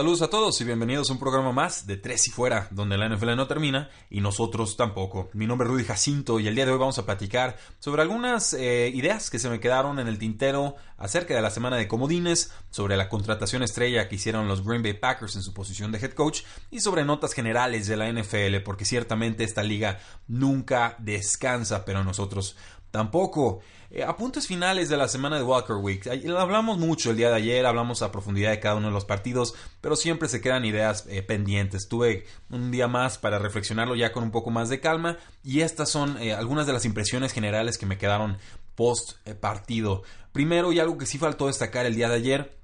Saludos a todos y bienvenidos a un programa más de Tres y Fuera, donde la NFL no termina y nosotros tampoco. Mi nombre es Rudy Jacinto y el día de hoy vamos a platicar sobre algunas eh, ideas que se me quedaron en el tintero acerca de la semana de comodines, sobre la contratación estrella que hicieron los Green Bay Packers en su posición de head coach y sobre notas generales de la NFL, porque ciertamente esta liga nunca descansa, pero nosotros tampoco. Eh, apuntes finales de la semana de Walker Week. Hablamos mucho el día de ayer, hablamos a profundidad de cada uno de los partidos, pero siempre se quedan ideas eh, pendientes. Tuve un día más para reflexionarlo ya con un poco más de calma y estas son eh, algunas de las impresiones generales que me quedaron post partido. Primero, y algo que sí faltó destacar el día de ayer,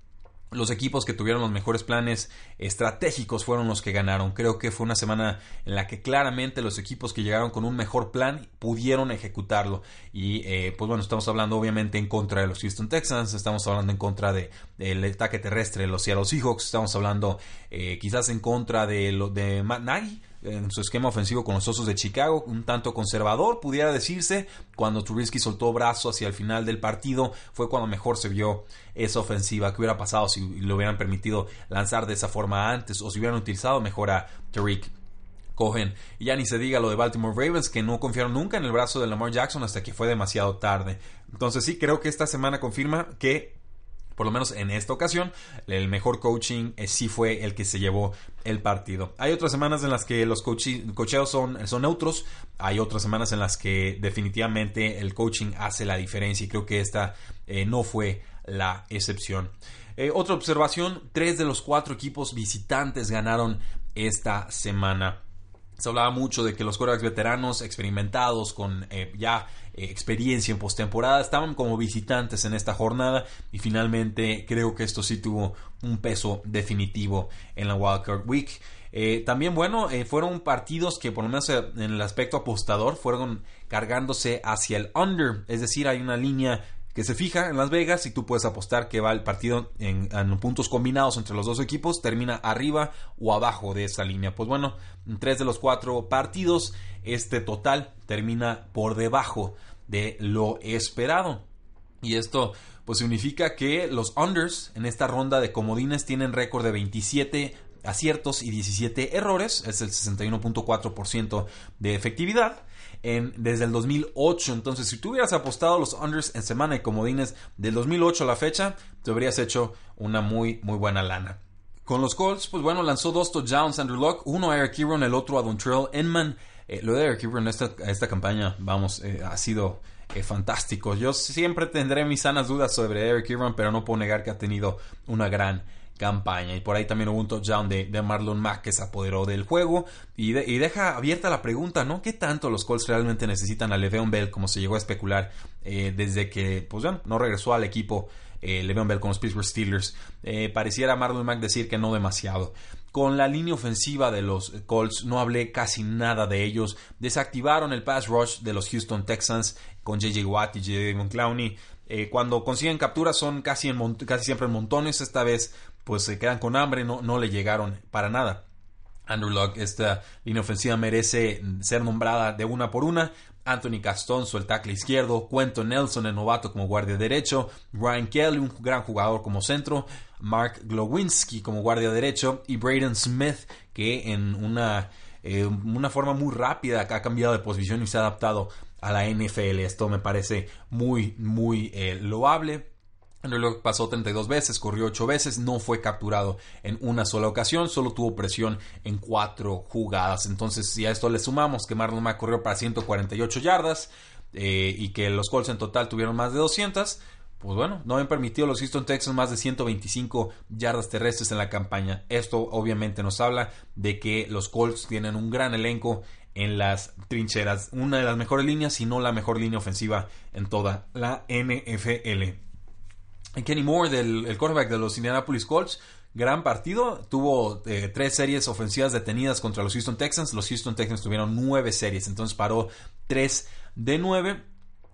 los equipos que tuvieron los mejores planes estratégicos fueron los que ganaron. Creo que fue una semana en la que claramente los equipos que llegaron con un mejor plan pudieron ejecutarlo. Y eh, pues bueno, estamos hablando obviamente en contra de los Houston Texans, estamos hablando en contra del de, ataque terrestre de los Seattle Seahawks, estamos hablando eh, quizás en contra de, lo, de Matt Nagy en su esquema ofensivo con los Osos de Chicago, un tanto conservador, pudiera decirse. Cuando Trubisky soltó brazo hacia el final del partido, fue cuando mejor se vio esa ofensiva. ¿Qué hubiera pasado si le hubieran permitido lanzar de esa forma antes o si hubieran utilizado mejor a Tariq Cohen. Y ya ni se diga lo de Baltimore Ravens, que no confiaron nunca en el brazo de Lamar Jackson hasta que fue demasiado tarde. Entonces sí, creo que esta semana confirma que por lo menos en esta ocasión, el mejor coaching eh, sí fue el que se llevó el partido. Hay otras semanas en las que los cocheos son, son neutros, hay otras semanas en las que definitivamente el coaching hace la diferencia y creo que esta eh, no fue la excepción. Eh, otra observación, tres de los cuatro equipos visitantes ganaron esta semana. Se hablaba mucho de que los quarterbacks veteranos, experimentados, con ya experiencia en postemporada, estaban como visitantes en esta jornada y finalmente creo que esto sí tuvo un peso definitivo en la Wildcard Week. Eh, también, bueno, eh, fueron partidos que por lo menos en el aspecto apostador fueron cargándose hacia el under, es decir, hay una línea que se fija en Las Vegas y tú puedes apostar que va el partido en, puntos combinados entre los dos equipos, termina arriba o abajo de esa línea. Pues bueno, en tres de los cuatro partidos, este total termina por debajo de lo esperado. Y esto pues significa que los unders en esta ronda de comodines tienen récord de 27 aciertos y 17 errores, es el 61.4% de efectividad desde el 2008. Entonces, si tú hubieras apostado los unders en semana de comodines del 2008 a la fecha, te habrías hecho una muy, muy buena lana. Con los Colts, pues bueno, lanzó dos touchdowns Andrew Locke, uno a Eric Ebron, el otro a Dontrell Enman. Eh, lo de Eric Ebron, esta, esta campaña, vamos, eh, ha sido eh, fantástico. Yo siempre tendré mis sanas dudas sobre Eric Ebron, pero no puedo negar que ha tenido una gran campaña. Y por ahí también hubo un touchdown de, de Marlon Mack que se apoderó del juego. Y, deja abierta la pregunta, ¿no? ¿Qué tanto los Colts realmente necesitan a Le'Veon Bell como se llegó a especular eh, desde que, pues bueno, no regresó al equipo eh, Le'Veon Bell con los Pittsburgh Steelers? Eh, pareciera Marlon Mack decir que no demasiado. Con la línea ofensiva de los Colts no hablé casi nada de ellos. Desactivaron el pass rush de los Houston Texans con JJ Watt y J.J. Clowney. Eh, cuando consiguen capturas son casi, casi siempre en montones. Esta vez pues se quedan con hambre, no, no le llegaron para nada. Andrew Luck, esta línea ofensiva merece ser nombrada de una por una. Anthony Castonzo, el tackle izquierdo, Cuento Nelson, el novato como guardia derecho, Ryan Kelly, un gran jugador como centro, Mark Glowinski como guardia derecho y Braden Smith, que en una, eh, una forma muy rápida ha cambiado de posición y se ha adaptado a la NFL. Esto me parece muy, muy eh, loable. Andrew pasó 32 veces, corrió 8 veces, no fue capturado en una sola ocasión, solo tuvo presión en 4 jugadas. Entonces, si a esto le sumamos que Marlon Mack corrió para 148 yardas eh, y que los Colts en total tuvieron más de 200, pues bueno, no han permitido los Houston Texans más de 125 yardas terrestres en la campaña. Esto obviamente nos habla de que los Colts tienen un gran elenco en las trincheras. Una de las mejores líneas, si no la mejor línea ofensiva en toda la NFL. Kenny Moore, del el quarterback de los Indianapolis Colts, gran partido. Tuvo eh, tres series ofensivas detenidas contra los Houston Texans. Los Houston Texans tuvieron nueve series, entonces paró tres de nueve.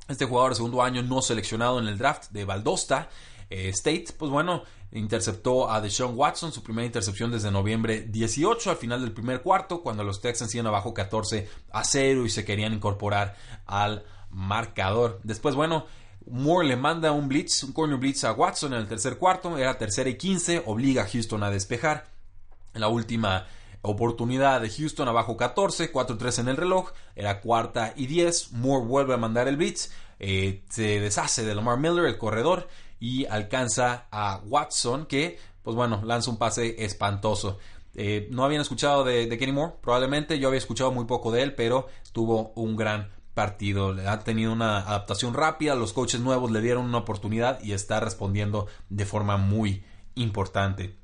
Este jugador segundo año no seleccionado en el draft de Valdosta eh, State, pues bueno, interceptó a Deshaun Watson, su primera intercepción desde noviembre 18 al final del primer cuarto, cuando los Texans iban abajo 14 a 0 y se querían incorporar al marcador. Después, bueno, Moore le manda un blitz, un corner blitz a Watson en el tercer cuarto, era tercera y 15, obliga a Houston a despejar. En la última oportunidad de Houston abajo 14, 4-3 en el reloj, era cuarta y 10, Moore vuelve a mandar el blitz, eh, se deshace de Lamar Miller, el corredor, y alcanza a Watson, que, pues bueno, lanza un pase espantoso. Eh, no habían escuchado de, de, Kenny Moore, probablemente yo había escuchado muy poco de él, pero tuvo un gran partido. Ha tenido una adaptación rápida, los coaches nuevos le dieron una oportunidad y está respondiendo de forma muy importante.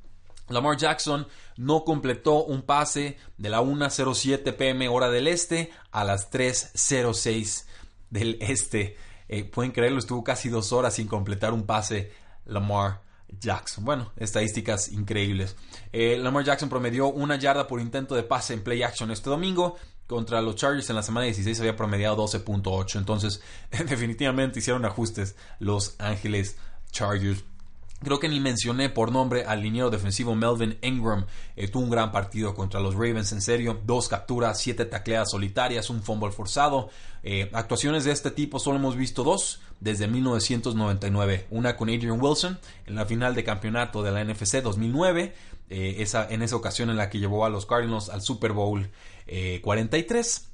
Lamar Jackson no completó un pase de la 1.07 pm hora del este a las 3.06 del este. Eh, pueden creerlo, estuvo casi dos horas sin completar un pase Lamar Jackson. Bueno, estadísticas increíbles. Eh, Lamar Jackson promedió una yarda por intento de pase en play action este domingo. Contra los Chargers en la semana 16 había promediado 12.8. Entonces, definitivamente hicieron ajustes los Ángeles Chargers. Creo que ni mencioné por nombre al liniero defensivo Melvin Ingram. Eh, tuvo un gran partido contra los Ravens, en serio. Dos capturas, siete tacleadas solitarias, un fumble forzado. Eh, actuaciones de este tipo solo hemos visto dos desde 1999. Una con Adrian Wilson en la final de campeonato de la NFC 2009. Eh, esa, en esa ocasión en la que llevó a los Cardinals al Super Bowl 43.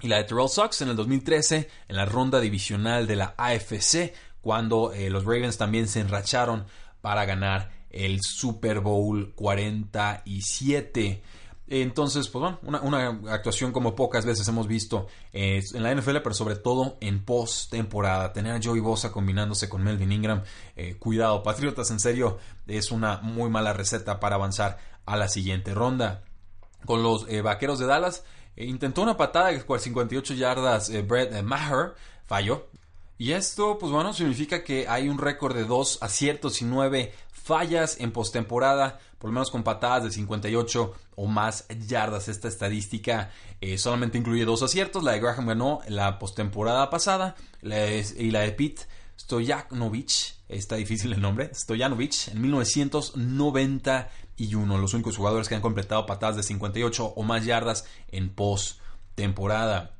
Y la de Terrell Sox en el 2013 en la ronda divisional de la AFC cuando los Ravens también se enracharon para ganar el Super Bowl 47. Entonces, pues bueno, una, actuación como pocas veces hemos visto eh, en la NFL, pero sobre todo en post-temporada. Tener a Joey Bosa combinándose con Melvin Ingram, eh, cuidado, Patriotas, en serio, es una muy mala receta para avanzar a la siguiente ronda. Con los eh, Vaqueros de Dallas, intentó una patada de 58 yardas Brett Maher, falló. Y esto, pues bueno, significa que hay un récord de 2 aciertos y 9 fallas en postemporada, por lo menos con patadas de 58 o más yardas. Esta estadística eh, solamente incluye dos aciertos. La de Graham ganó la postemporada pasada y la de Pete Stojanovic, está difícil el nombre, Stojanovic, en 1991. Los únicos jugadores que han completado patadas de 58 o más yardas en postemporada.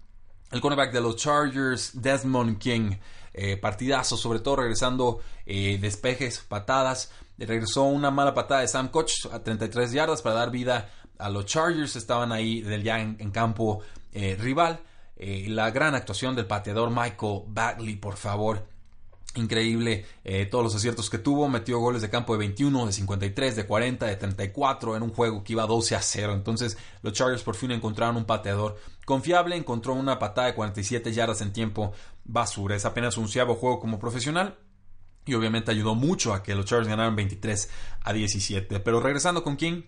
El cornerback de los Chargers, Desmond King, eh, partidazo, sobre todo regresando eh, despejes, patadas. Regresó una mala patada de Sam Koch a 33 yardas para dar vida a los Chargers. Estaban ahí ya en, campo eh, rival. la gran actuación del pateador Michael Bagley, por favor increíble todos los aciertos que tuvo, metió goles de campo de 21, de 53, de 40, de 34 en un juego que iba 12 a 0. Entonces los Chargers por fin encontraron un pateador confiable, encontró una patada de 47 yardas en tiempo basura. Es apenas un juego como profesional. Y obviamente ayudó mucho a que los Chargers ganaran 23 a 17. Pero regresando con King,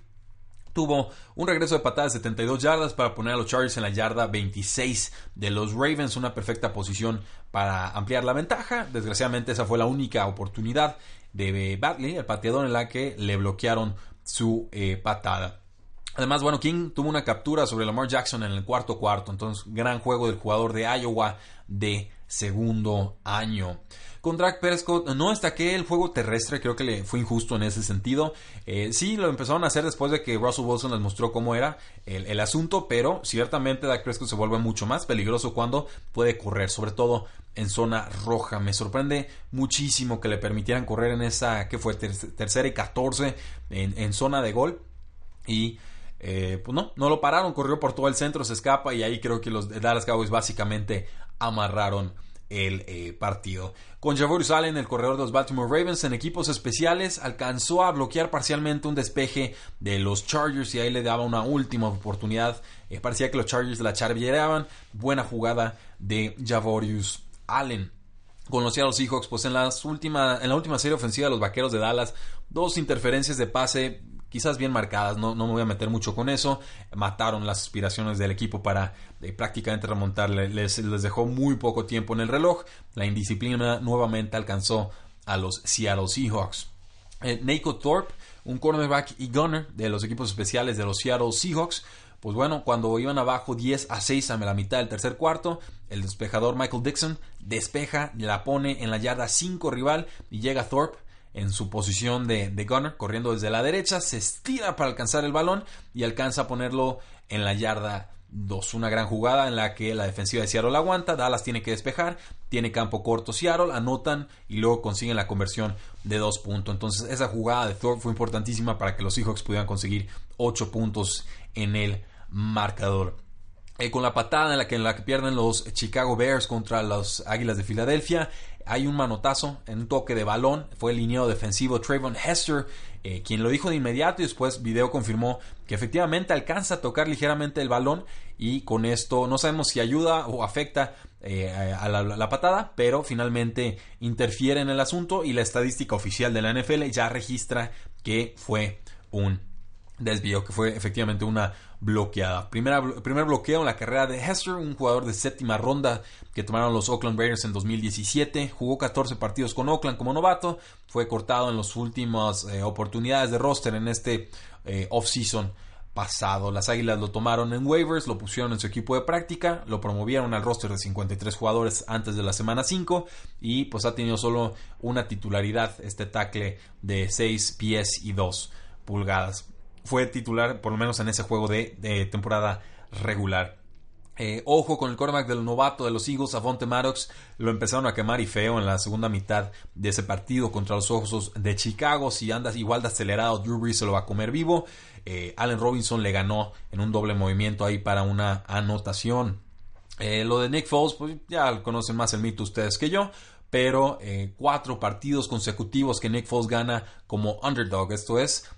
tuvo un regreso de patada de 72 yardas para poner a los Chargers en la yarda 26 de los Ravens, una perfecta posición para ampliar la ventaja. Desgraciadamente esa fue la única oportunidad de Batley, el pateador en la que le bloquearon su eh, patada. Además, bueno, King tuvo una captura sobre Lamar Jackson en el cuarto cuarto, entonces gran juego del jugador de Iowa de segundo año. Con Drake Prescott no destaqué el juego terrestre, creo que le fue injusto en ese sentido. Eh, sí, lo empezaron a hacer después de que Russell Wilson les mostró cómo era el, asunto, pero ciertamente Dak Prescott se vuelve mucho más peligroso cuando puede correr, sobre todo en zona roja. Me sorprende muchísimo que le permitieran correr en esa, que fue tercera y 14 en, zona de gol. Y eh, pues no, no lo pararon, corrió por todo el centro, se escapa y ahí creo que los Dallas Cowboys básicamente amarraron el eh, partido. Con Javorius Allen, el corredor de los Baltimore Ravens, en equipos especiales, alcanzó a bloquear parcialmente un despeje de los Chargers y ahí le daba una última oportunidad. Eh, parecía que los Chargers la charvieraban. Buena jugada de Javorius Allen. Con los Seahawks, pues en, última, en la última serie ofensiva de los Vaqueros de Dallas, dos interferencias de pase quizás bien marcadas, no, no, me voy a meter mucho con eso. Mataron las aspiraciones del equipo para eh, prácticamente remontar, les, les dejó muy poco tiempo en el reloj. La indisciplina nuevamente alcanzó a los Seattle Seahawks. Eh, Thorpe, un cornerback y gunner de los equipos especiales de los Seattle Seahawks, pues bueno, cuando iban abajo 10 a 6 a la mitad del tercer cuarto, el despejador Michael Dixon despeja, la pone en la yarda 5 rival y llega Thorpe en su posición de, de, gunner, corriendo desde la derecha, se estira para alcanzar el balón y alcanza a ponerlo en la yarda 2. Una gran jugada en la que la defensiva de Seattle aguanta, Dallas tiene que despejar, tiene campo corto Seattle, anotan y luego consiguen la conversión de dos puntos. Entonces esa jugada de Thorpe fue importantísima para que los Seahawks pudieran conseguir 8 puntos en el marcador. Eh, con la patada en la, que, en la que pierden los Chicago Bears contra los Águilas de Filadelfia, hay un manotazo en un toque de balón. Fue el lineado defensivo Trayvon Hester eh, quien lo dijo de inmediato y después video confirmó que efectivamente alcanza a tocar ligeramente el balón y con esto no sabemos si ayuda o afecta eh, a la, patada, pero finalmente interfiere en el asunto y la estadística oficial de la NFL ya registra que fue un desvío, que fue efectivamente una bloqueada. Primera, primer bloqueo en la carrera de Hester, un jugador de séptima ronda que tomaron los Oakland Raiders en 2017. Jugó 14 partidos con Oakland como novato. Fue cortado en las últimas eh, oportunidades de roster en este eh, off-season pasado. Las Águilas lo tomaron en waivers, lo pusieron en su equipo de práctica, lo promovieron al roster de 53 jugadores antes de la semana 5 y pues ha tenido solo una titularidad este tackle de 6 pies y 2 pulgadas fue titular por lo menos en ese juego de, temporada regular. Eh, ojo con el quarterback del novato de los Eagles, Avonte Maddox, lo empezaron a quemar y feo en la segunda mitad de ese partido contra los Ojos de Chicago. Si andas igual de acelerado, Drew Brees se lo va a comer vivo. Eh, Allen Robinson le ganó en un doble movimiento ahí para una anotación. Eh, lo de Nick Foles, pues ya conocen más el mito ustedes que yo pero eh, cuatro partidos consecutivos que Nick Foles gana como underdog, esto es,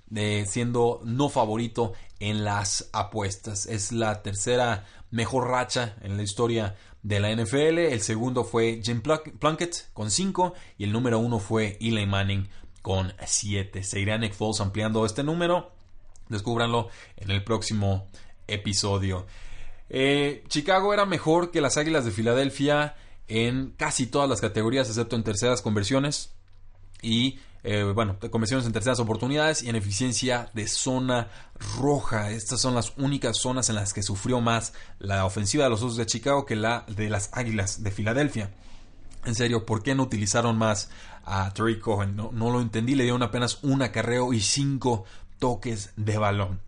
siendo no favorito en las apuestas. Es la tercera mejor racha en la historia de la NFL. El segundo fue Jim Plunkett con cinco y el número uno fue Eli Manning con siete. Seguirá Nick Foles ampliando este número. Descúbranlo en el próximo episodio. Eh, Chicago era mejor que las Águilas de Filadelfia en casi todas las categorías, excepto en terceras conversiones y, eh, bueno, conversiones en terceras oportunidades y en eficiencia de zona roja. Estas son las únicas zonas en las que sufrió más la ofensiva de los Osos de Chicago que la de las Águilas de Filadelfia. En serio, ¿por qué no utilizaron más a Terry Cohen? No, no lo entendí, le dieron apenas un acarreo y cinco toques de balón.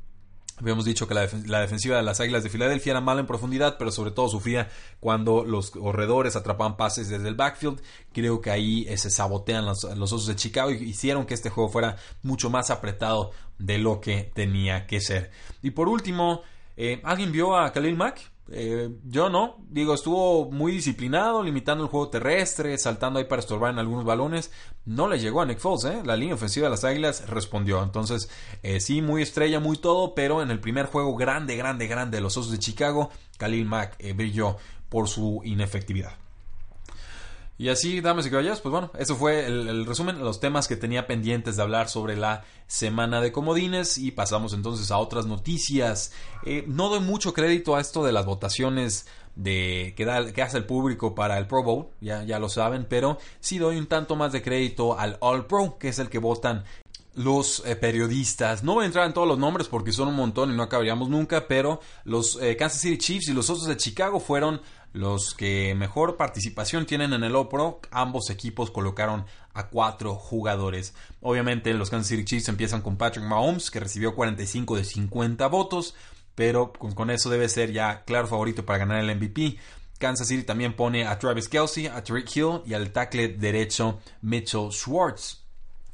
Habíamos dicho que la, defensiva de las Águilas de Filadelfia era mala en profundidad, pero sobre todo sufría cuando los corredores atrapaban pases desde el backfield. Creo que ahí eh, se sabotean los, Osos de Chicago y hicieron que este juego fuera mucho más apretado de lo que tenía que ser. Y por último, eh, ¿alguien vio a Khalil Mack? Eh, yo no, digo, estuvo muy disciplinado, limitando el juego terrestre, saltando ahí para estorbar en algunos balones. No le llegó a Nick Foles, ¿eh? La línea ofensiva de las Águilas respondió. Entonces, eh, sí, muy estrella, muy todo, pero en el primer juego grande, grande, grande de los Osos de Chicago, Khalil Mack brilló por su inefectividad. Y así, damas y caballeros, pues bueno, eso fue el, resumen, los temas que tenía pendientes de hablar sobre la semana de comodines y pasamos entonces a otras noticias. Eh, no doy mucho crédito a esto de las votaciones de que, da, que hace el público para el Pro Bowl, ya, ya lo saben, pero sí doy un tanto más de crédito al All Pro, que es el que votan los eh, periodistas. No voy a entrar en todos los nombres porque son un montón y no acabaríamos nunca, pero los eh, Kansas City Chiefs y los Osos de Chicago fueron los que mejor participación tienen en el All-Pro. Ambos equipos colocaron a cuatro jugadores. Obviamente los Kansas City Chiefs empiezan con Patrick Mahomes, que recibió 45 de 50 votos, pero con, eso debe ser ya claro favorito para ganar el MVP. Kansas City también pone a Travis Kelsey, a Tariq Hill y al tackle derecho Mitchell Schwartz.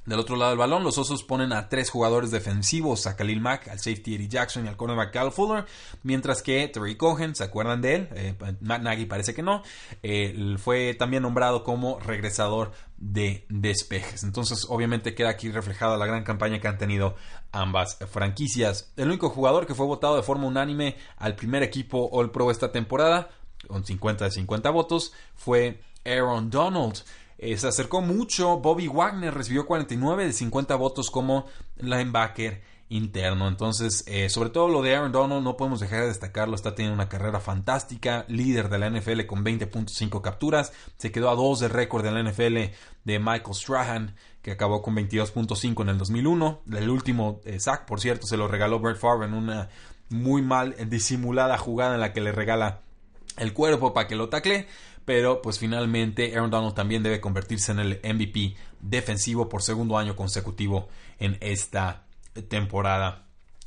Del otro lado del balón, los Osos ponen a tres jugadores defensivos, a Khalil Mack, al safety Eddie Jackson y al cornerback Cal Fuller, mientras que Terry Cohen, ¿se acuerdan de él? Eh, Matt Nagy parece que no, eh, fue también nombrado como regresador de despejes. Entonces, obviamente queda aquí reflejada la gran campaña que han tenido ambas franquicias. El único jugador que fue votado de forma unánime al primer equipo All Pro esta temporada, con 50 de 50 votos, fue Aaron Donald. Eh, se acercó mucho. Bobby Wagner recibió 49 de 50 votos como linebacker interno. Entonces, eh, sobre todo lo de Aaron Donald, no podemos dejar de destacarlo. Está teniendo una carrera fantástica, líder de la NFL con 20.5 capturas. Se quedó a dos del récord de la NFL de Michael Strahan, que acabó con 22.5 en el 2001. El último eh, sack, por cierto, se lo regaló Brett Favre en una muy mal disimulada jugada en la que le regala el cuerpo para que lo tacle. Pero pues finalmente Aaron Donald también debe convertirse en el MVP defensivo por segundo año consecutivo en esta temporada.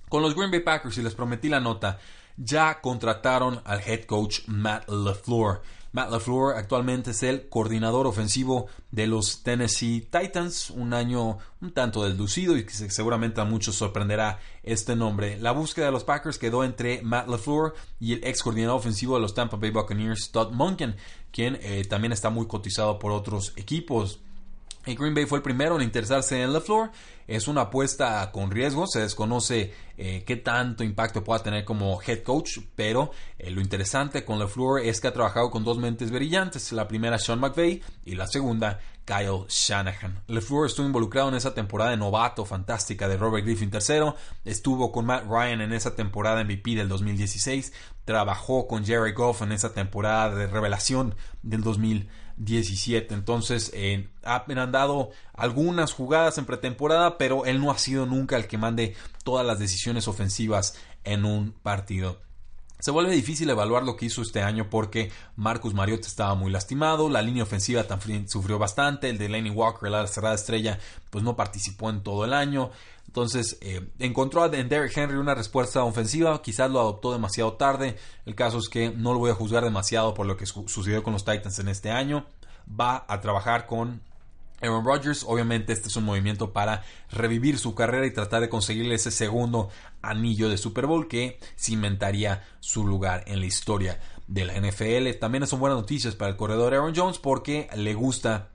Con los Green Bay Packers, y les prometí la nota, ya contrataron al head coach Matt LaFleur. Matt LaFleur actualmente es el coordinador ofensivo de los Tennessee Titans, un año un tanto deslucido y que seguramente a muchos sorprenderá este nombre. La búsqueda de los Packers quedó entre Matt LaFleur y el ex coordinador ofensivo de los Tampa Bay Buccaneers, Todd Monken, quien eh, también está muy cotizado por otros equipos. Y Green Bay fue el primero en interesarse en LaFleur. Es una apuesta con riesgo. Se desconoce eh, qué tanto impacto pueda tener como head coach. Pero eh, lo interesante con LaFleur es que ha trabajado con dos mentes brillantes. La primera, Sean McVay. Y la segunda, Kyle Shanahan. LaFleur estuvo involucrado en esa temporada de novato fantástica de Robert Griffin III. Estuvo con Matt Ryan en esa temporada MVP del 2016. Trabajó con Jerry Goff en esa temporada de revelación del 2016 17. Entonces, eh, han dado algunas jugadas en pretemporada, pero él no ha sido nunca el que mande todas las decisiones ofensivas en un partido. Se vuelve difícil evaluar lo que hizo este año porque Marcus Mariota estaba muy lastimado, la línea ofensiva también sufrió bastante, el de Lenny Walker, la cerrada estrella, pues no participó en todo el año. Entonces eh, encontró en Derrick Henry una respuesta ofensiva, quizás lo adoptó demasiado tarde. El caso es que no lo voy a juzgar demasiado por lo que sucedió con los Titans en este año. Va a trabajar con Aaron Rodgers, obviamente este es un movimiento para revivir su carrera y tratar de conseguirle ese segundo anillo de Super Bowl que cimentaría su lugar en la historia de la NFL. También son buenas noticias para el corredor Aaron Jones porque le gusta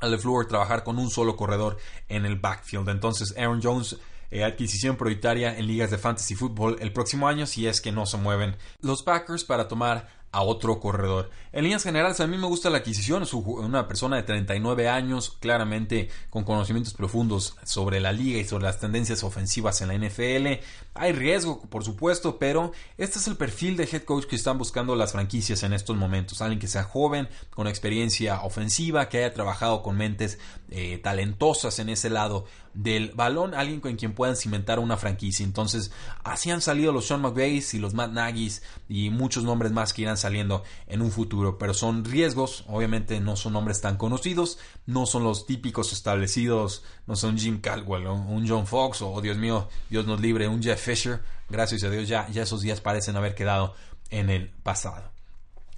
a LeFleur trabajar con un solo corredor en el backfield. Entonces Aaron Jones eh, adquisición prioritaria en ligas de fantasy fútbol el próximo año si es que no se mueven los Packers para tomar a otro corredor. En líneas generales, a mí me gusta la adquisición. Es una persona de 39 años, claramente con conocimientos profundos sobre la liga y sobre las tendencias ofensivas en la NFL. Hay riesgo, por supuesto, pero este es el perfil de head coach que están buscando las franquicias en estos momentos. Alguien que sea joven, con experiencia ofensiva, que haya trabajado con mentes eh, talentosas en ese lado del balón, alguien con quien puedan cimentar una franquicia. Entonces, así han salido los Sean McVays y los Matt Nagy's y muchos nombres más que irán saliendo en un futuro, pero son riesgos, obviamente no son nombres tan conocidos, no son los típicos establecidos, no son Jim Caldwell, o un John Fox o, oh, Dios mío, Dios nos libre, un Jeff Fisher. Gracias a Dios ya, ya esos días parecen haber quedado en el pasado.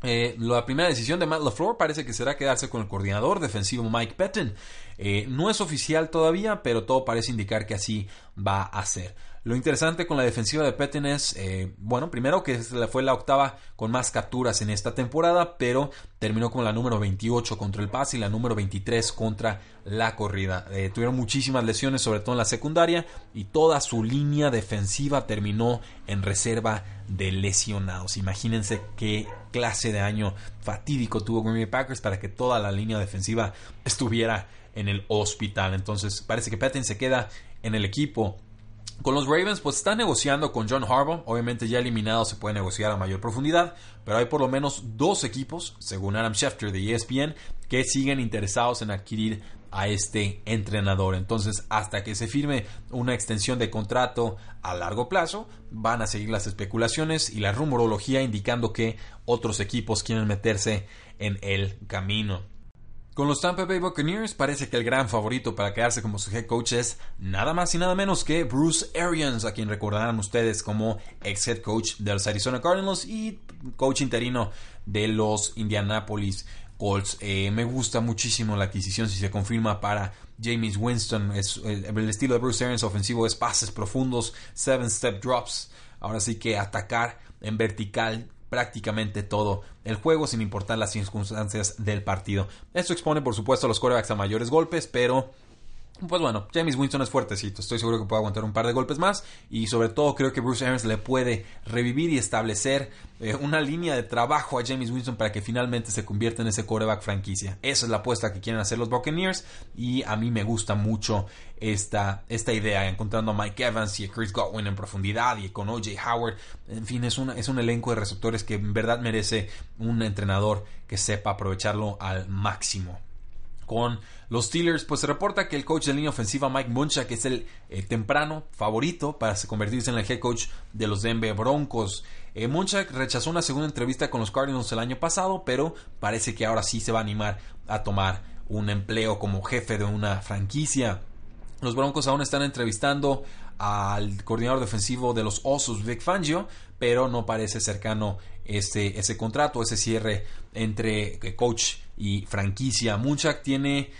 Eh, la primera decisión de Matt LaFleur parece que será quedarse con el coordinador defensivo Mike Patton. Eh, no es oficial todavía, pero todo parece indicar que así va a ser. Lo interesante con la defensiva de Petten es, eh, bueno, primero que fue la octava con más capturas en esta temporada, pero terminó con la número 28 contra el pase y la número 23 contra la corrida. Eh, tuvieron muchísimas lesiones, sobre todo en la secundaria, y toda su línea defensiva terminó en reserva de lesionados. Imagínense qué clase de año fatídico tuvo Green Bay Packers para que toda la línea defensiva estuviera en el hospital. Entonces parece que Petten se queda en el equipo con los Ravens, pues está negociando con John Harbaugh. Obviamente, ya eliminado se puede negociar a mayor profundidad, pero hay por lo menos dos equipos, según Adam Schefter de ESPN, que siguen interesados en adquirir a este entrenador. Entonces, hasta que se firme una extensión de contrato a largo plazo, van a seguir las especulaciones y la rumorología indicando que otros equipos quieren meterse en el camino. Con los Tampa Bay Buccaneers parece que el gran favorito para quedarse como su head coach es nada más y nada menos que Bruce Arians, a quien recordarán ustedes como ex head coach de los Arizona Cardinals y coach interino de los Indianapolis Colts. Eh, me gusta muchísimo la adquisición si se confirma para James Winston. El, el estilo de Bruce Arians ofensivo es pases profundos, seven step drops. Ahora sí que atacar en vertical prácticamente todo el juego sin importar las circunstancias del partido. Esto expone por supuesto a los corebacks a mayores golpes, pero Pues bueno, James Winston es fuertecito, estoy seguro que puede aguantar un par de golpes más y sobre todo creo que Bruce Arians le puede revivir y establecer eh, una línea de trabajo a James Winston para que finalmente se convierta en ese quarterback franquicia. Esa es la apuesta que quieren hacer los Buccaneers y a mí me gusta mucho esta, esta idea, encontrando a Mike Evans y a Chris Godwin en profundidad y con OJ Howard. En fin, es, es un elenco de receptores que en verdad merece un entrenador que sepa aprovecharlo al máximo con los Steelers, pues se reporta que el coach de línea ofensiva Mike Munchak es el eh, temprano favorito para convertirse en el head coach de los Denver Broncos. Eh, Munchak rechazó una segunda entrevista con los Cardinals el año pasado, pero parece que ahora sí se va a animar a tomar un empleo como jefe de una franquicia. Los Broncos aún están entrevistando al coordinador defensivo de los Osos, Vic Fangio, pero no parece cercano ese, ese contrato, ese cierre entre eh, coach y franquicia. Munchak tiene,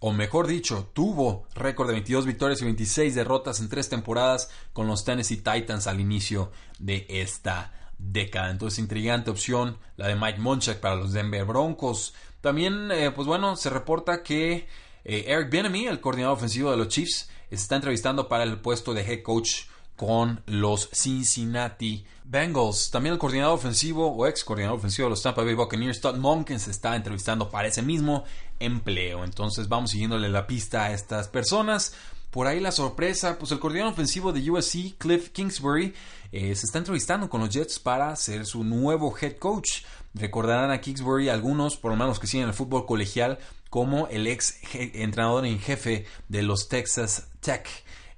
o mejor dicho, tuvo récord de 22 victorias y 26 derrotas en tres temporadas con los Tennessee Titans al inicio de esta década. Entonces, intrigante opción la de Mike Munchak para los Denver Broncos. También, eh, pues bueno, se reporta que eh, Eric Bieniemy, el coordinador ofensivo de los Chiefs, está entrevistando para el puesto de head coach con los Cincinnati Bengals. También el coordinador ofensivo o ex coordinador ofensivo de los Tampa Bay Buccaneers, Todd Monken, está entrevistando para ese mismo empleo. Entonces vamos siguiéndole la pista a estas personas. Por ahí la sorpresa, pues el coordinador ofensivo de USC, Cliff Kingsbury, eh, se está entrevistando con los Jets para ser su nuevo head coach. Recordarán a Kingsbury algunos, por lo menos que siguen el fútbol colegial, como el ex entrenador en jefe de los Texas Tech.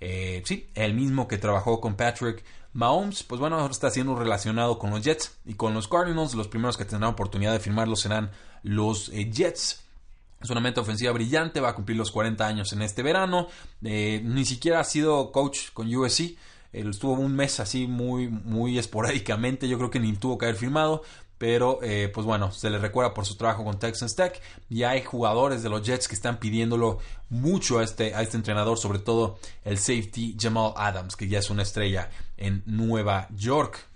Eh, sí, el mismo que trabajó con Patrick Mahomes, pues bueno, está siendo relacionado con los Jets y con los Cardinals. Los primeros que tendrán oportunidad de firmarlo serán los eh, Jets. Es una mente ofensiva brillante, va a cumplir los 40 años en este verano. Eh, ni siquiera ha sido coach con USC. Él estuvo un mes así muy, muy esporádicamente. Yo creo que ni tuvo que haber firmado pero eh, pues bueno, se le recuerda por su trabajo con Texas Tech y hay jugadores de los Jets que están pidiéndolo mucho a este, a este entrenador, sobre todo el safety Jamal Adams, que ya es una estrella en Nueva York.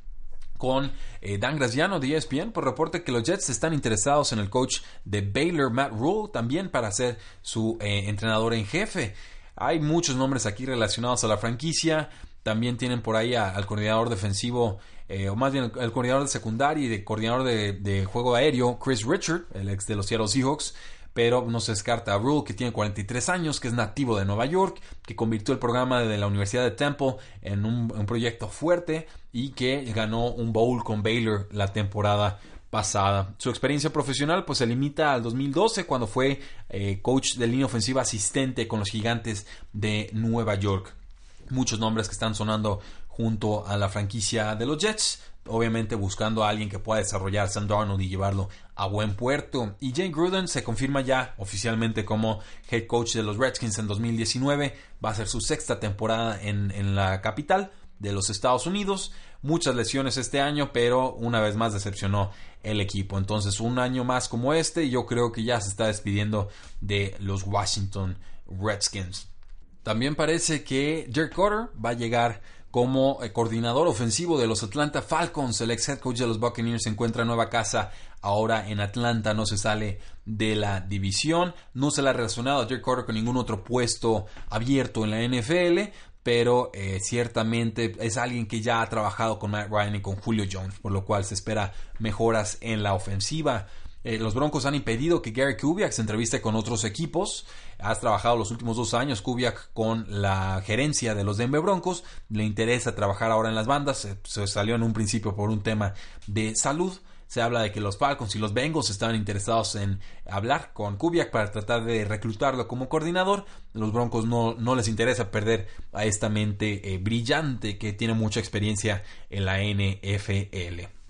Con eh, Dan Graziano de ESPN, pues reporte que los Jets están interesados en el coach de Baylor, Matt Rule, también para ser su eh, entrenador en jefe. Hay muchos nombres aquí relacionados a la franquicia. También tienen por ahí al coordinador defensivo eh, o más bien el, coordinador de secundaria y de coordinador de, juego aéreo, Chris Richard, el ex de los Seattle Seahawks, pero no se descarta a Rule, que tiene 43 años, que es nativo de Nueva York, que convirtió el programa de la Universidad de Temple en un, proyecto fuerte y que ganó un bowl con Baylor la temporada pasada. Su experiencia profesional pues se limita al 2012 cuando fue eh, coach de línea ofensiva asistente con los gigantes de Nueva York. Muchos nombres que están sonando junto a la franquicia de los Jets, obviamente buscando a alguien que pueda desarrollar Sam Darnold y llevarlo a buen puerto. Y Jane Gruden se confirma ya oficialmente como head coach de los Redskins en 2019. Va a ser su sexta temporada en, en la capital de los Estados Unidos. Muchas lesiones este año, pero una vez más decepcionó el equipo. Entonces, un año más como este, yo creo que ya se está despidiendo de los Washington Redskins. También parece que Jerk Cotter va a llegar como eh, coordinador ofensivo de los Atlanta Falcons. El ex head coach de los Buccaneers encuentra en nueva casa ahora en Atlanta, no se sale de la división, no se le ha relacionado a Jerry Carter con ningún otro puesto abierto en la NFL, pero eh, ciertamente es alguien que ya ha trabajado con Matt Ryan y con Julio Jones, por lo cual se espera mejoras en la ofensiva. Eh, los Broncos han impedido que Gary Kubiak se entreviste con otros equipos. Has trabajado los últimos dos años Kubiak con la gerencia de los Denver Broncos. Le interesa trabajar ahora en las bandas. Se, salió en un principio por un tema de salud. Se habla de que los Falcons y los Bengals estaban interesados en hablar con Kubiak para tratar de reclutarlo como coordinador. Los Broncos no, no les interesa perder a esta mente eh, brillante que tiene mucha experiencia en la NFL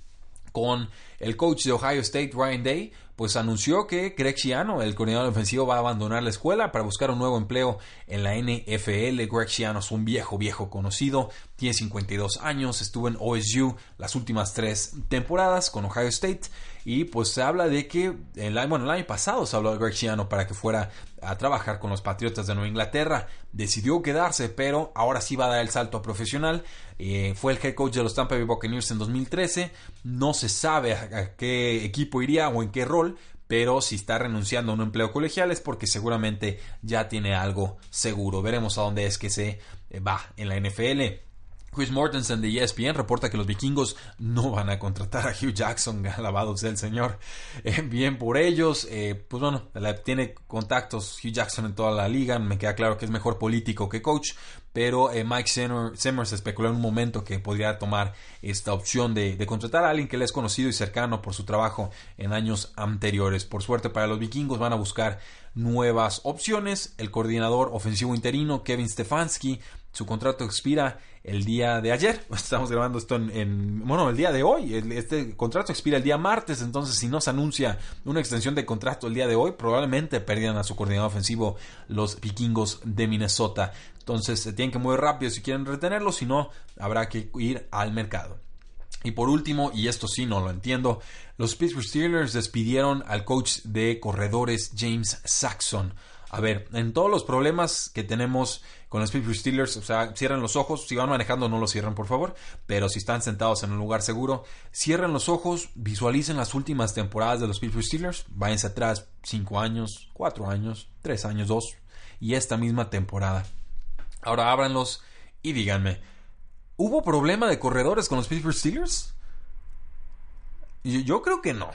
con el coach de Ohio State, Ryan Day, pues anunció que Greg Schiano, el coordinador ofensivo, va a abandonar la escuela para buscar un nuevo empleo en la NFL. Greg Schiano es un viejo, viejo conocido, tiene 52 años, estuvo en OSU las últimas tres temporadas con Ohio State y pues se habla de que, el, bueno, el año pasado se habló de Greg Schiano para que fuera a trabajar con los Patriotas de Nueva Inglaterra. Decidió quedarse, pero ahora sí va a dar el salto a profesional. Eh, fue el head coach de los Tampa Bay Buccaneers en 2013. No se sabe a, qué equipo iría o en qué rol, pero si está renunciando a un empleo colegial es porque seguramente ya tiene algo seguro. Veremos a dónde es que se eh, va en la NFL. Chris Mortensen de ESPN reporta que los vikingos no van a contratar a Hugh Jackson, alabado sea el señor. Eh, bien por ellos, eh, pues bueno, tiene contactos Hugh Jackson en toda la liga, me queda claro que es mejor político que coach, pero eh, Mike Simmers especuló en un momento que podría tomar esta opción de, de, contratar a alguien que le es conocido y cercano por su trabajo en años anteriores. Por suerte para los vikingos van a buscar nuevas opciones. El coordinador ofensivo interino Kevin Stefanski su contrato expira el día de ayer. Estamos grabando esto en, bueno, el día de hoy. Este contrato expira el día martes. Entonces, si no se anuncia una extensión de contrato el día de hoy, probablemente pierdan a su coordinador ofensivo los vikingos de Minnesota. Entonces, se tienen que mover rápido si quieren retenerlo. Si no, habrá que ir al mercado. Y por último, y esto sí no lo entiendo, los Pittsburgh Steelers despidieron al coach de corredores James Saxon. A ver, en todos los problemas que tenemos con los Pittsburgh Steelers, o sea, cierren los ojos, si van manejando no los cierren por favor, pero si están sentados en un lugar seguro, cierren los ojos, visualicen las últimas temporadas de los Pittsburgh Steelers, váyanse atrás 5 años, 4 años, 3 años, 2 y esta misma temporada. Ahora ábranlos y díganme, ¿hubo problema de corredores con los Pittsburgh Steelers? Yo creo que no.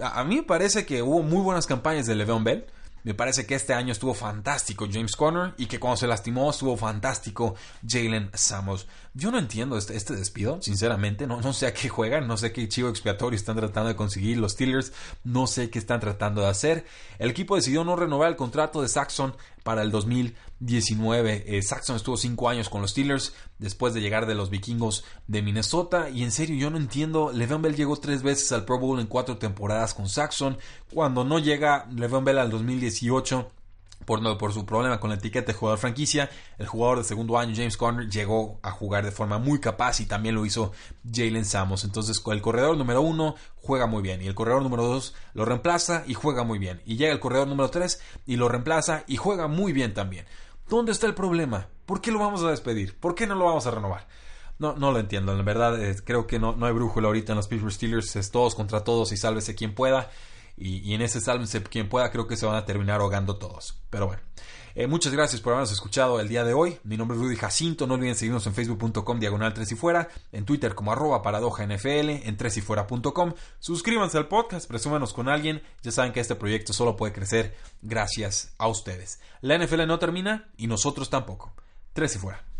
A mí me parece que hubo muy buenas campañas de Le'Veon Bell. Me parece que este año estuvo fantástico James Conner y que cuando se lastimó estuvo fantástico Jalen Samos. Yo no entiendo este, este, despido, sinceramente. No, no sé a qué juegan, no sé qué chivo expiatorio están tratando de conseguir los Steelers, no sé qué están tratando de hacer. El equipo decidió no renovar el contrato de Saxon para el 2019. Eh, Saxon estuvo cinco años con los Steelers después de llegar de los vikingos de Minnesota. Y en serio, yo no entiendo. Le'Veon Bell llegó tres veces al Pro Bowl en cuatro temporadas con Saxon. Cuando no llega Le'Veon Bell al 2018 por, por, su problema con la etiqueta de jugador franquicia. El jugador de segundo año, James Conner, llegó a jugar de forma muy capaz y también lo hizo Jalen Samos. Entonces, el corredor número uno juega muy bien y el corredor número dos lo reemplaza y juega muy bien. Y llega el corredor número tres y lo reemplaza y juega muy bien también. ¿Dónde está el problema? ¿Por qué lo vamos a despedir? ¿Por qué no lo vamos a renovar? No, no lo entiendo. En verdad, eh, creo que no, no hay brújula ahorita en los Pittsburgh Steelers. Es todos contra todos y sálvese quien pueda. Y, en ese sálvense quien pueda, creo que se van a terminar ahogando todos. Pero bueno. Eh, muchas gracias por habernos escuchado el día de hoy. Mi nombre es Rudy Jacinto. No olviden seguirnos en facebook.com diagonal 3 y fuera, en Twitter como arroba paradoja NFL, en 3 y fuera.com. Suscríbanse al podcast, presúmanos con alguien. Ya saben que este proyecto solo puede crecer gracias a ustedes. La NFL no termina y nosotros tampoco. 3 y fuera.